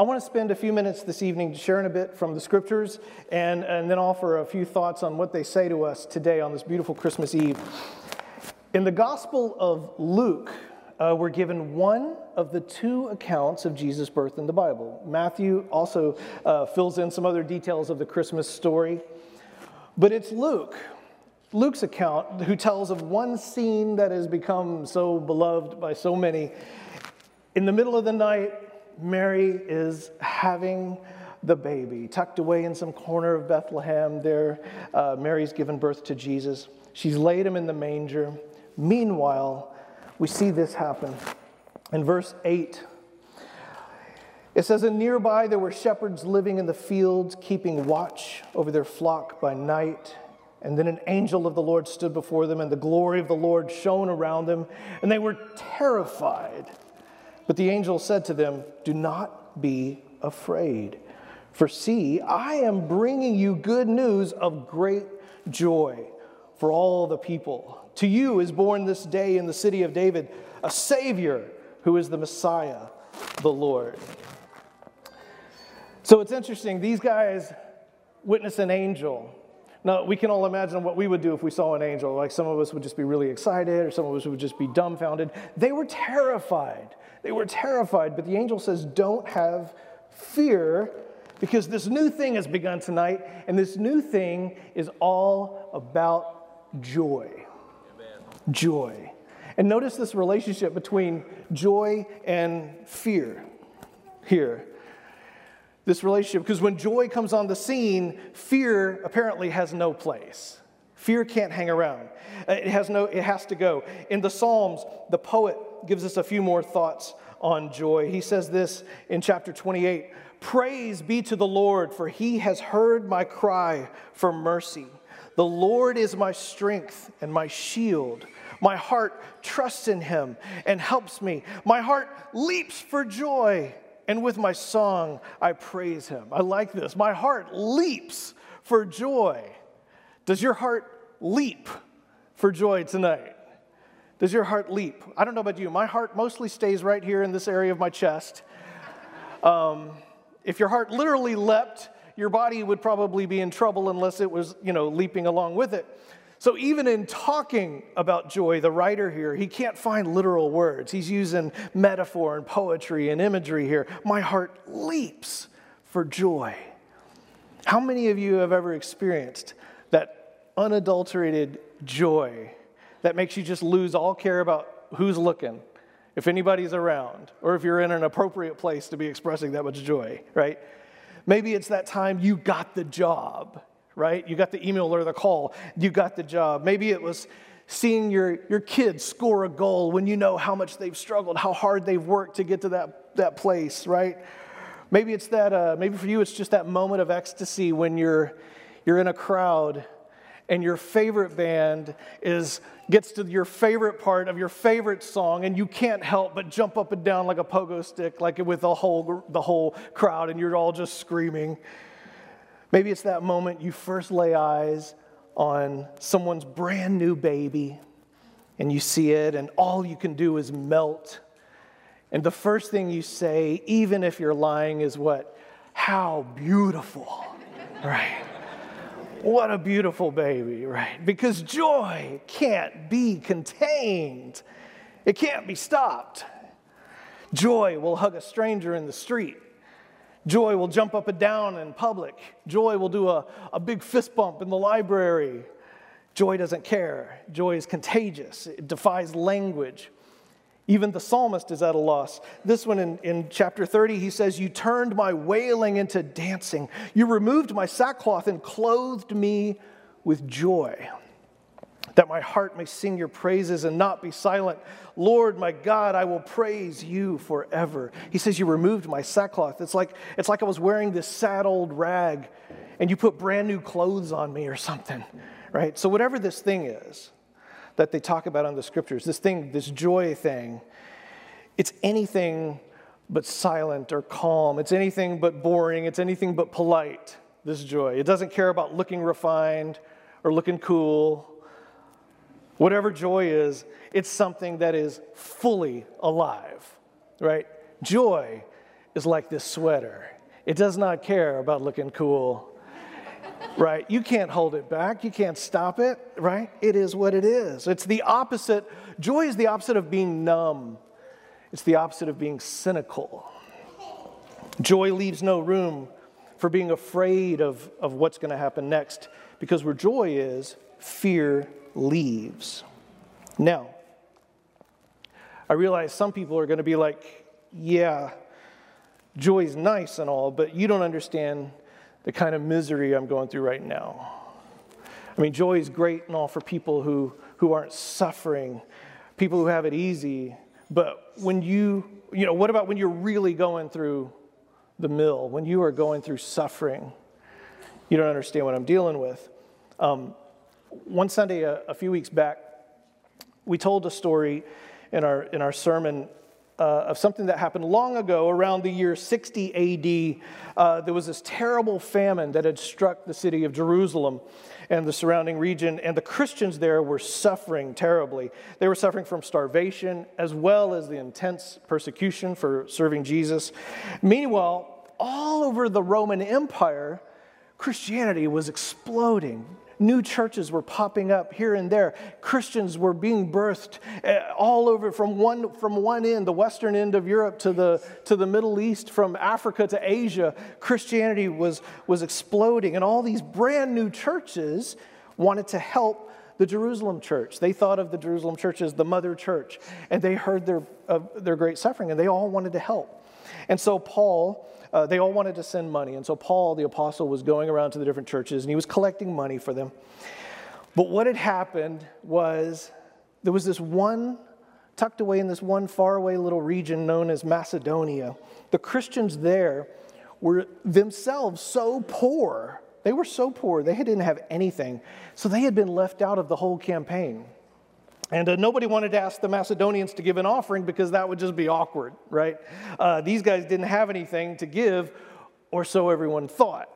I want to spend a few minutes this evening sharing a bit from the scriptures and, and then offer a few thoughts on what they say to us today on this beautiful Christmas Eve. In the Gospel of Luke, uh, we're given one of the two accounts of Jesus' birth in the Bible. Matthew also uh, fills in some other details of the Christmas story, but it's Luke, Luke's account, who tells of one scene that has become so beloved by so many. In the middle of the night, Mary is having the baby tucked away in some corner of Bethlehem. There, uh, Mary's given birth to Jesus. She's laid him in the manger. Meanwhile, we see this happen. In verse 8, it says, And nearby there were shepherds living in the fields, keeping watch over their flock by night. And then an angel of the Lord stood before them, and the glory of the Lord shone around them, and they were terrified. But the angel said to them, Do not be afraid. For see, I am bringing you good news of great joy for all the people. To you is born this day in the city of David a Savior who is the Messiah, the Lord. So it's interesting, these guys witness an angel. Now, we can all imagine what we would do if we saw an angel. Like some of us would just be really excited, or some of us would just be dumbfounded. They were terrified. They were terrified, but the angel says, Don't have fear because this new thing has begun tonight, and this new thing is all about joy. Amen. Joy. And notice this relationship between joy and fear here. This relationship, because when joy comes on the scene, fear apparently has no place. Fear can't hang around. It has no, it has to go. In the Psalms, the poet gives us a few more thoughts on joy. He says this in chapter 28 Praise be to the Lord, for he has heard my cry for mercy. The Lord is my strength and my shield. My heart trusts in him and helps me. My heart leaps for joy, and with my song I praise him. I like this. My heart leaps for joy. Does your heart leap for joy tonight? Does your heart leap? I don't know about you. My heart mostly stays right here in this area of my chest. Um, if your heart literally leapt, your body would probably be in trouble unless it was, you know, leaping along with it. So even in talking about joy, the writer here, he can't find literal words. He's using metaphor and poetry and imagery here. My heart leaps for joy. How many of you have ever experienced that unadulterated joy that makes you just lose all care about who's looking, if anybody's around, or if you're in an appropriate place to be expressing that much joy, right? Maybe it's that time you got the job, right? You got the email or the call, you got the job. Maybe it was seeing your, your kids score a goal when you know how much they've struggled, how hard they've worked to get to that, that place, right? Maybe it's that, uh, maybe for you, it's just that moment of ecstasy when you're, you're in a crowd and your favorite band is gets to your favorite part of your favorite song and you can't help but jump up and down like a pogo stick like with the whole the whole crowd and you're all just screaming. Maybe it's that moment you first lay eyes on someone's brand new baby and you see it and all you can do is melt. And the first thing you say even if you're lying is what? How beautiful right what a beautiful baby, right? Because joy can't be contained, it can't be stopped. Joy will hug a stranger in the street. Joy will jump up and down in public. Joy will do a, a big fist bump in the library. Joy doesn't care. Joy is contagious, it defies language. Even the psalmist is at a loss. This one in, in chapter 30, he says, You turned my wailing into dancing. You removed my sackcloth and clothed me with joy, that my heart may sing your praises and not be silent. Lord, my God, I will praise you forever. He says, You removed my sackcloth. It's like, it's like I was wearing this sad old rag and you put brand new clothes on me or something, right? So, whatever this thing is, that they talk about in the scriptures, this thing, this joy thing, it's anything but silent or calm. It's anything but boring. It's anything but polite, this joy. It doesn't care about looking refined or looking cool. Whatever joy is, it's something that is fully alive, right? Joy is like this sweater. It does not care about looking cool, right? You can't hold it back. You can't stop it, right? It is what it is. It's the opposite. Joy is the opposite of being numb, it's the opposite of being cynical. Joy leaves no room for being afraid of, of what's going to happen next because where joy is, fear leaves. Now, I realize some people are going to be like, yeah, joy's nice and all, but you don't understand the kind of misery I'm going through right now. I mean, joy is great and all for people who, who aren't suffering, people who have it easy. But when you, you know, what about when you're really going through the mill, when you are going through suffering? You don't understand what I'm dealing with. Um, one Sunday, a, a, few weeks back, we told a story in our, in our sermon uh, of something that happened long ago, around the year 60 AD. Uh, there was this terrible famine that had struck the city of Jerusalem and the surrounding region, and the Christians there were suffering terribly. They were suffering from starvation as well as the intense persecution for serving Jesus. Meanwhile, all over the Roman Empire, Christianity was exploding. New churches were popping up here and there. Christians were being birthed eh, all over from one, from one end, the western end of Europe to the, to the Middle East, from Africa to Asia. Christianity was, was exploding, and all these brand new churches wanted to help the Jerusalem church. They thought of the Jerusalem church as the mother church, and they heard their, their great suffering, and they all wanted to help. And so Paul uh, they all wanted to send money. And so Paul, the apostle, was going around to the different churches and he was collecting money for them. But what had happened was there was this one, tucked away in this one faraway little region known as Macedonia. The Christians there were themselves so poor. They were so poor, they didn't have anything. So they had been left out of the whole campaign. And uh, nobody wanted to ask the Macedonians to give an offering because that would just be awkward, right? Uh, these guys didn't have anything to give, or so everyone thought.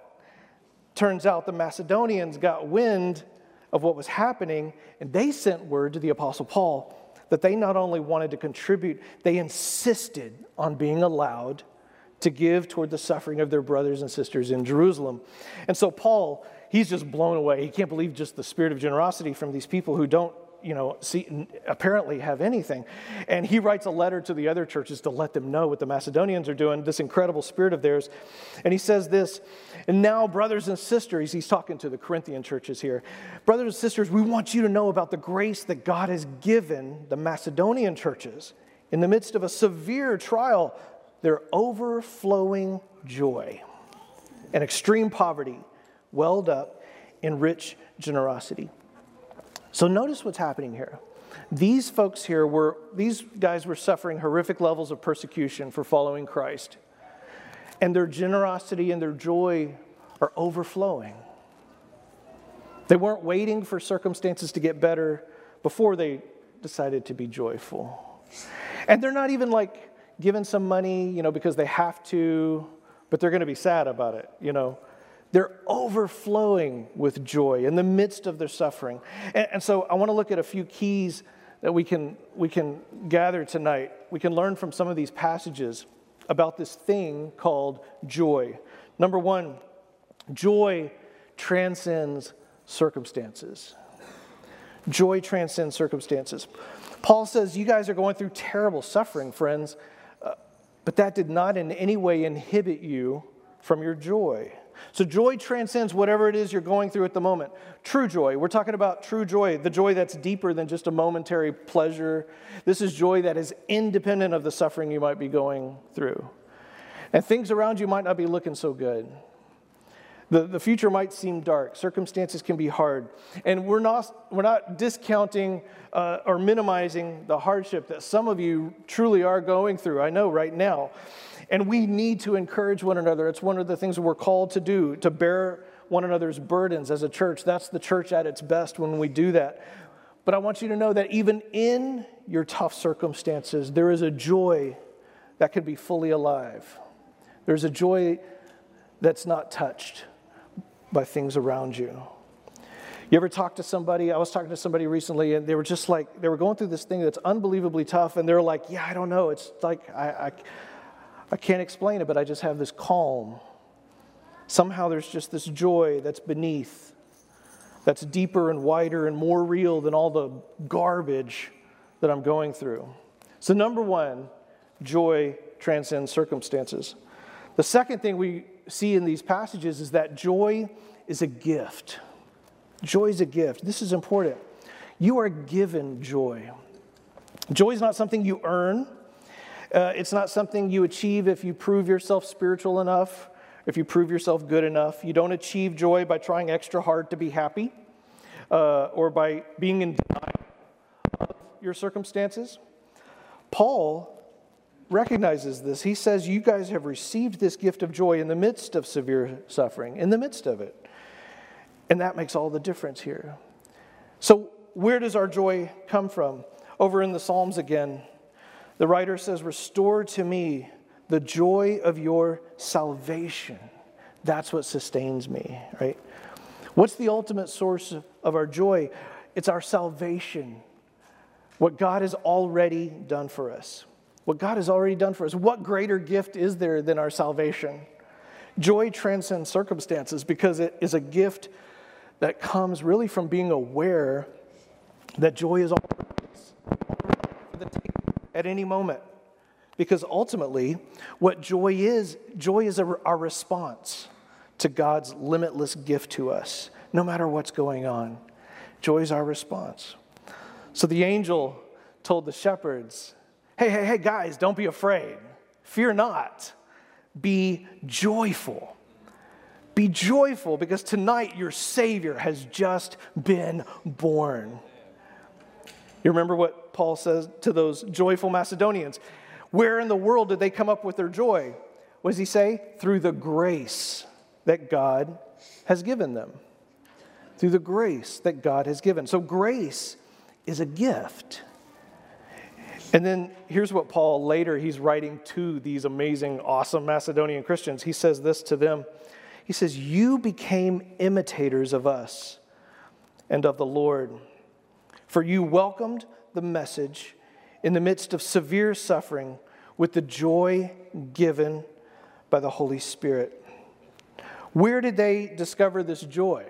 Turns out the Macedonians got wind of what was happening, and they sent word to the Apostle Paul that they not only wanted to contribute, they insisted on being allowed to give toward the suffering of their brothers and sisters in Jerusalem. And so Paul, he's just blown away. He can't believe just the spirit of generosity from these people who don't you know, see, apparently have anything. And he writes a letter to the other churches to let them know what the Macedonians are doing, this incredible spirit of theirs. And he says this, and now, brothers and sisters, he's talking to the Corinthian churches here. Brothers and sisters, we want you to know about the grace that God has given the Macedonian churches in the midst of a severe trial, their overflowing joy and extreme poverty welled up in rich generosity. So notice what's happening here. These folks here were, these guys were suffering horrific levels of persecution for following Christ. And their generosity and their joy are overflowing. They weren't waiting for circumstances to get better before they decided to be joyful. And they're not even like given some money, you know, because they have to, but they're going to be sad about it, you know. They're overflowing with joy in the midst of their suffering. And, and so I want to look at a few keys that we can, we can gather tonight. We can learn from some of these passages about this thing called joy. Number one, joy transcends circumstances. Joy transcends circumstances. Paul says, You guys are going through terrible suffering, friends, uh, but that did not in any way inhibit you from your joy. So joy transcends whatever it is you're going through at the moment. True joy, we're talking about true joy, the joy that's deeper than just a momentary pleasure. This is joy that is independent of the suffering you might be going through. And things around you might not be looking so good. The, the future might seem dark. Circumstances can be hard. And we're not, we're not discounting uh, or minimizing the hardship that some of you truly are going through. I know right now. And we need to encourage one another. It's one of the things we're called to do, to bear one another's burdens as a church. That's the church at its best when we do that. But I want you to know that even in your tough circumstances, there is a joy that can be fully alive. There's a joy that's not touched by things around you. You ever talk to somebody? I was talking to somebody recently, and they were just like, they were going through this thing that's unbelievably tough, and they're like, Yeah, I don't know. It's like, I, I I can't explain it, but I just have this calm. Somehow there's just this joy that's beneath, that's deeper and wider and more real than all the garbage that I'm going through. So, number one, joy transcends circumstances. The second thing we see in these passages is that joy is a gift. Joy is a gift. This is important. You are given joy. Joy is not something you earn, uh, it's not something you achieve if you prove yourself spiritual enough, if you prove yourself good enough. You don't achieve joy by trying extra hard to be happy uh, or by being in denial of your circumstances. Paul recognizes this. He says, You guys have received this gift of joy in the midst of severe suffering, in the midst of it. And that makes all the difference here. So, where does our joy come from? Over in the Psalms again, the writer says, Restore to me the joy of your salvation. That's what sustains me, right? What's the ultimate source of our joy? It's our salvation, what God has already done for us. What God has already done for us. What greater gift is there than our salvation? Joy transcends circumstances because it is a gift that comes really from being aware that joy is always at any moment. Because ultimately, what joy is, joy is our response to God's limitless gift to us, no matter what's going on. Joy is our response. So the angel told the shepherds, Hey, hey, hey, guys, don't be afraid. Fear not. Be joyful. Be joyful because tonight your Savior has just been born. You remember what Paul says to those joyful Macedonians? Where in the world did they come up with their joy? What does he say? Through the grace that God has given them. Through the grace that God has given. So, grace is a gift. And then here's what Paul later he's writing to these amazing, awesome Macedonian Christians. He says this to them. He says, You became imitators of us and of the Lord, for you welcomed the message in the midst of severe suffering with the joy given by the Holy Spirit. Where did they discover this joy?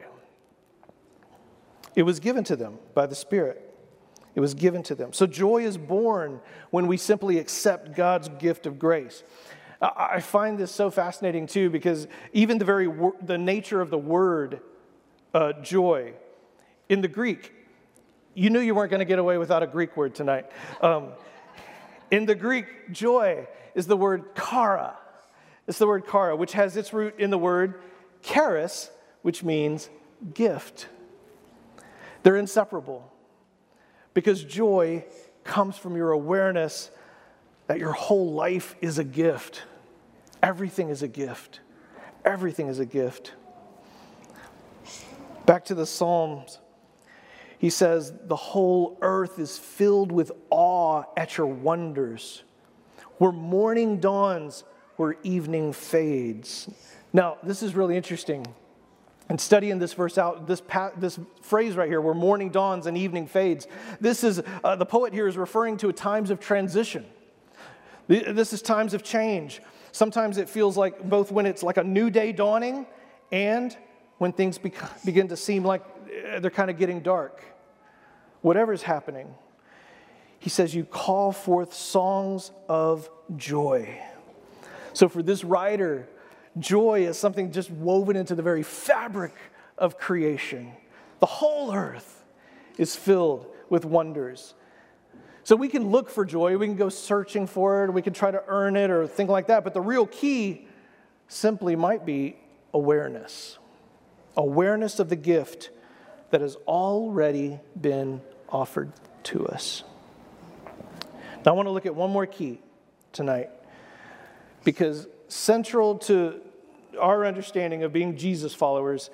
It was given to them by the Spirit. It was given to them. So joy is born when we simply accept God's gift of grace. I find this so fascinating too because even the very the nature of the word uh, joy in the Greek, you knew you weren't going to get away without a Greek word tonight. Um, in the Greek, joy is the word chara. It's the word chara, which has its root in the word charis, which means gift. They're inseparable because joy comes from your awareness that your whole life is a gift. Everything is a gift. Everything is a gift. Back to the Psalms, he says, The whole earth is filled with awe at your wonders. Where morning dawns, where evening fades. Now, this is really interesting and studying this verse out, this, pa- this phrase right here, where morning dawns and evening fades, this is, uh, the poet here is referring to times of transition. This is times of change. Sometimes it feels like both when it's like a new day dawning and when things be- begin to seem like uh, they're kind of getting dark. Whatever is happening, he says, you call forth songs of joy. So for this writer, Joy is something just woven into the very fabric of creation. The whole earth is filled with wonders. So we can look for joy, we can go searching for it, we can try to earn it or think like that, but the real key simply might be awareness. Awareness of the gift that has already been offered to us. Now, I want to look at one more key tonight because central to our understanding of being Jesus followers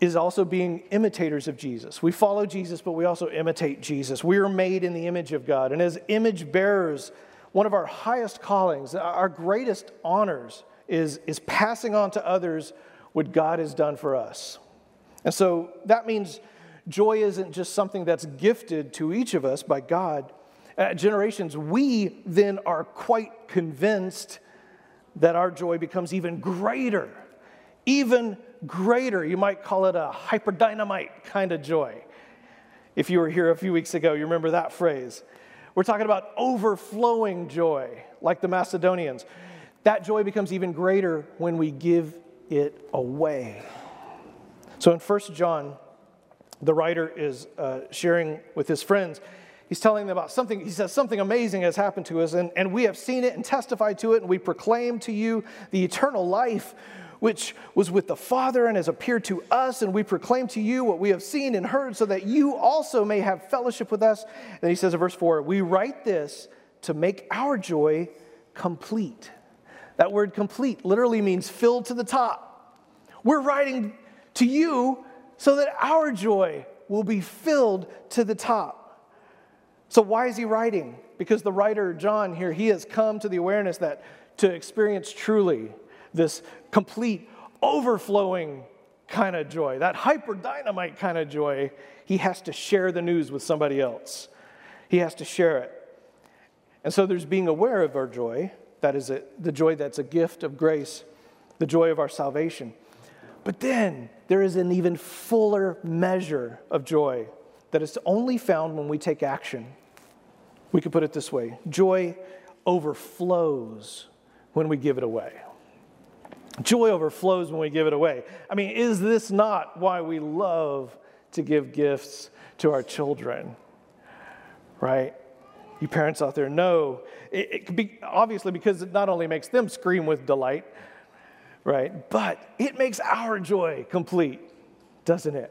is also being imitators of Jesus. We follow Jesus, but we also imitate Jesus. We are made in the image of God. And as image bearers, one of our highest callings, our greatest honors, is, is passing on to others what God has done for us. And so that means joy isn't just something that's gifted to each of us by God, uh, generations, we then are quite convinced that our joy becomes even greater, even greater. You might call it a hyperdynamite kind of joy. If you were here a few weeks ago, you remember that phrase. We're talking about overflowing joy, like the Macedonians. That joy becomes even greater when we give it away. So in 1 John, the writer is uh, sharing with his friends. He's telling them about something, he says, something amazing has happened to us, and, and we have seen it and testified to it, and we proclaim to you the eternal life which was with the Father and has appeared to us, and we proclaim to you what we have seen and heard, so that you also may have fellowship with us. And he says in verse 4 We write this to make our joy complete. That word complete literally means filled to the top. We're writing to you so that our joy will be filled to the top. So, why is he writing? Because the writer, John, here, he has come to the awareness that to experience truly this complete, overflowing kind of joy, that hyper dynamite kind of joy, he has to share the news with somebody else. He has to share it. And so there's being aware of our joy, that is it, the joy that's a gift of grace, the joy of our salvation. But then there is an even fuller measure of joy that is only found when we take action. We could put it this way joy overflows when we give it away. Joy overflows when we give it away. I mean, is this not why we love to give gifts to our children? Right? You parents out there know it, it could be obviously because it not only makes them scream with delight, right? But it makes our joy complete, doesn't it?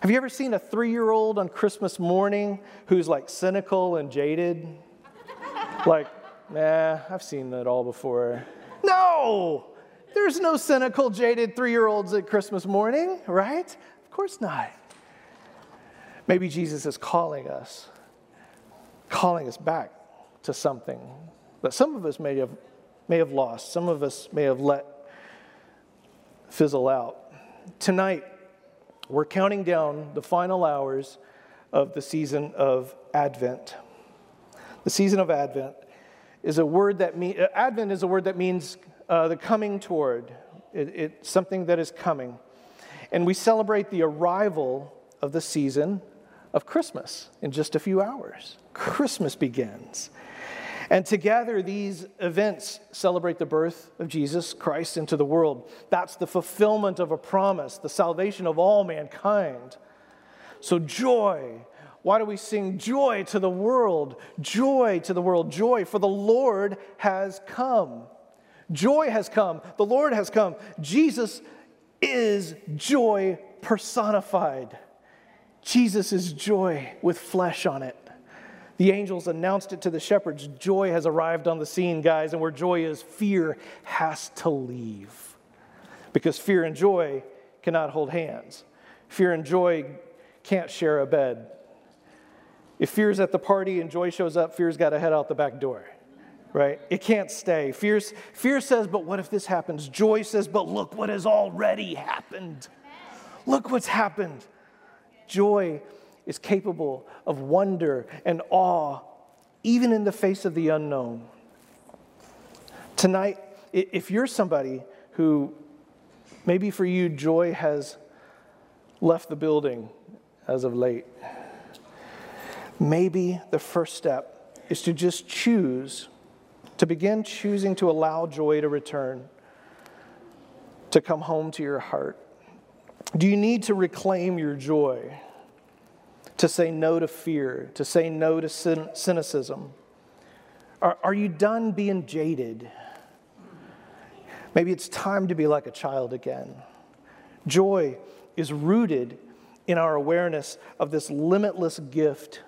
Have you ever seen a three year old on Christmas morning who's like cynical and jaded? like, nah, I've seen that all before. No! There's no cynical, jaded three year olds at Christmas morning, right? Of course not. Maybe Jesus is calling us, calling us back to something that some of us may have, may have lost, some of us may have let fizzle out. Tonight, we're counting down the final hours of the season of Advent. The season of Advent is a word that means, Advent is a word that means uh, the coming toward. It, it's something that is coming. And we celebrate the arrival of the season of Christmas in just a few hours. Christmas begins. And together, these events celebrate the birth of Jesus Christ into the world. That's the fulfillment of a promise, the salvation of all mankind. So, joy. Why do we sing joy to the world? Joy to the world. Joy, for the Lord has come. Joy has come. The Lord has come. Jesus is joy personified. Jesus is joy with flesh on it. The angels announced it to the shepherds. Joy has arrived on the scene, guys, and where joy is, fear has to leave. Because fear and joy cannot hold hands. Fear and joy can't share a bed. If fear's at the party and joy shows up, fear's got to head out the back door right? It can't stay. Fear, fear says, but what if this happens? Joy says, but look what has already happened. Look what's happened. Joy is capable of wonder and awe, even in the face of the unknown. Tonight, if you're somebody who maybe for you joy has left the building as of late, maybe the first step is to just choose to begin choosing to allow joy to return, to come home to your heart? Do you need to reclaim your joy? To say no to fear, to say no to cynicism? Are, are you done being jaded? Maybe it's time to be like a child again. Joy is rooted in our awareness of this limitless gift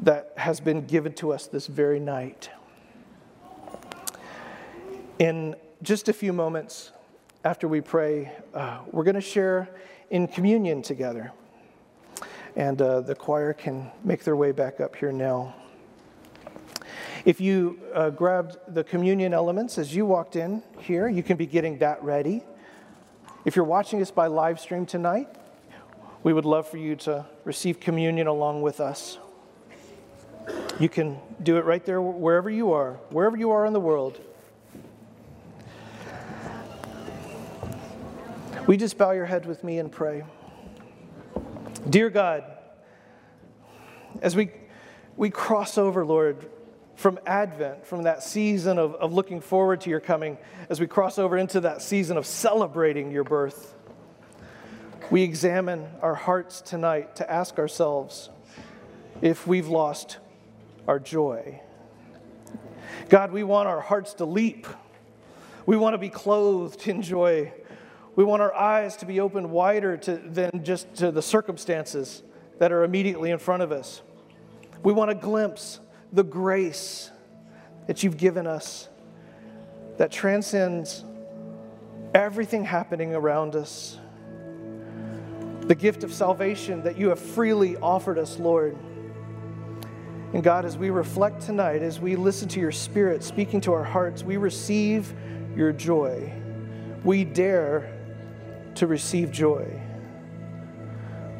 that has been given to us this very night. In just a few moments after we pray, uh, we're going to share in communion together. And uh, the choir can make their way back up here now. If you uh, grabbed the communion elements as you walked in here, you can be getting that ready. If you're watching us by live stream tonight, we would love for you to receive communion along with us. You can do it right there, wherever you are, wherever you are in the world. We just bow your head with me and pray. Dear God, as we, we cross over, Lord, from Advent, from that season of, of looking forward to your coming, as we cross over into that season of celebrating your birth, we examine our hearts tonight to ask ourselves if we've lost our joy. God, we want our hearts to leap. We want to be clothed in joy. We want our eyes to be opened wider to, than just to the circumstances that are immediately in front of us. We want to glimpse the grace that you've given us that transcends everything happening around us. The gift of salvation that you have freely offered us, Lord. And God, as we reflect tonight, as we listen to your Spirit speaking to our hearts, we receive your joy. We dare to receive joy.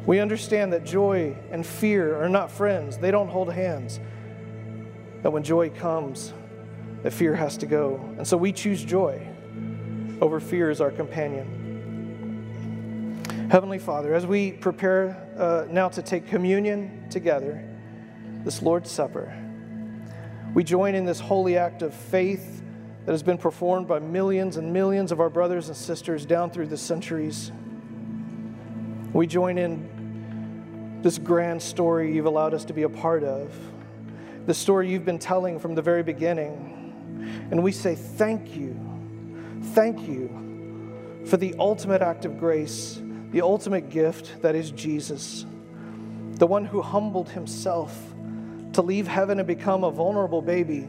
We understand that joy and fear are not friends, they don't hold hands. That when joy comes, that fear has to go. And so we choose joy over fear as our companion. Heavenly Father, as we prepare uh, now to take communion together, this Lord's Supper, we join in this holy act of faith that has been performed by millions and millions of our brothers and sisters down through the centuries. We join in this grand story you've allowed us to be a part of, the story you've been telling from the very beginning. And we say, Thank you. Thank you for the ultimate act of grace, the ultimate gift that is Jesus, the one who humbled himself to leave heaven and become a vulnerable baby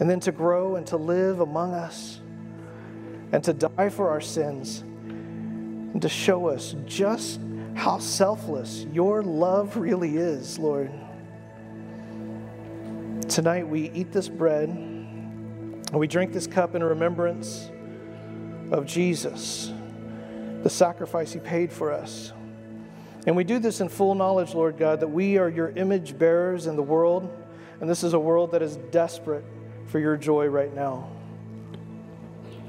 and then to grow and to live among us and to die for our sins and to show us just how selfless your love really is, Lord. Tonight we eat this bread and we drink this cup in remembrance of Jesus, the sacrifice he paid for us. And we do this in full knowledge, Lord God, that we are your image bearers in the world, and this is a world that is desperate for your joy right now.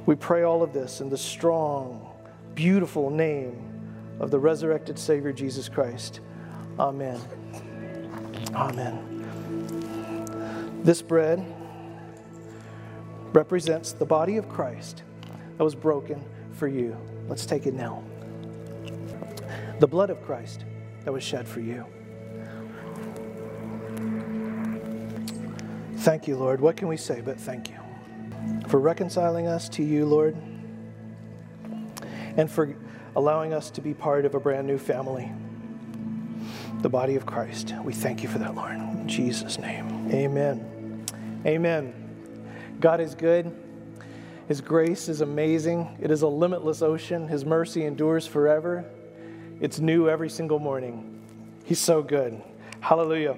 We pray all of this in the strong, beautiful name of the resurrected Savior Jesus Christ. Amen. Amen. This bread represents the body of Christ that was broken for you. Let's take it now. The blood of Christ that was shed for you. Thank you, Lord. What can we say but thank you for reconciling us to you, Lord, and for allowing us to be part of a brand new family, the body of Christ. We thank you for that, Lord. In Jesus' name, amen. Amen. God is good. His grace is amazing. It is a limitless ocean. His mercy endures forever. It's new every single morning. He's so good. Hallelujah.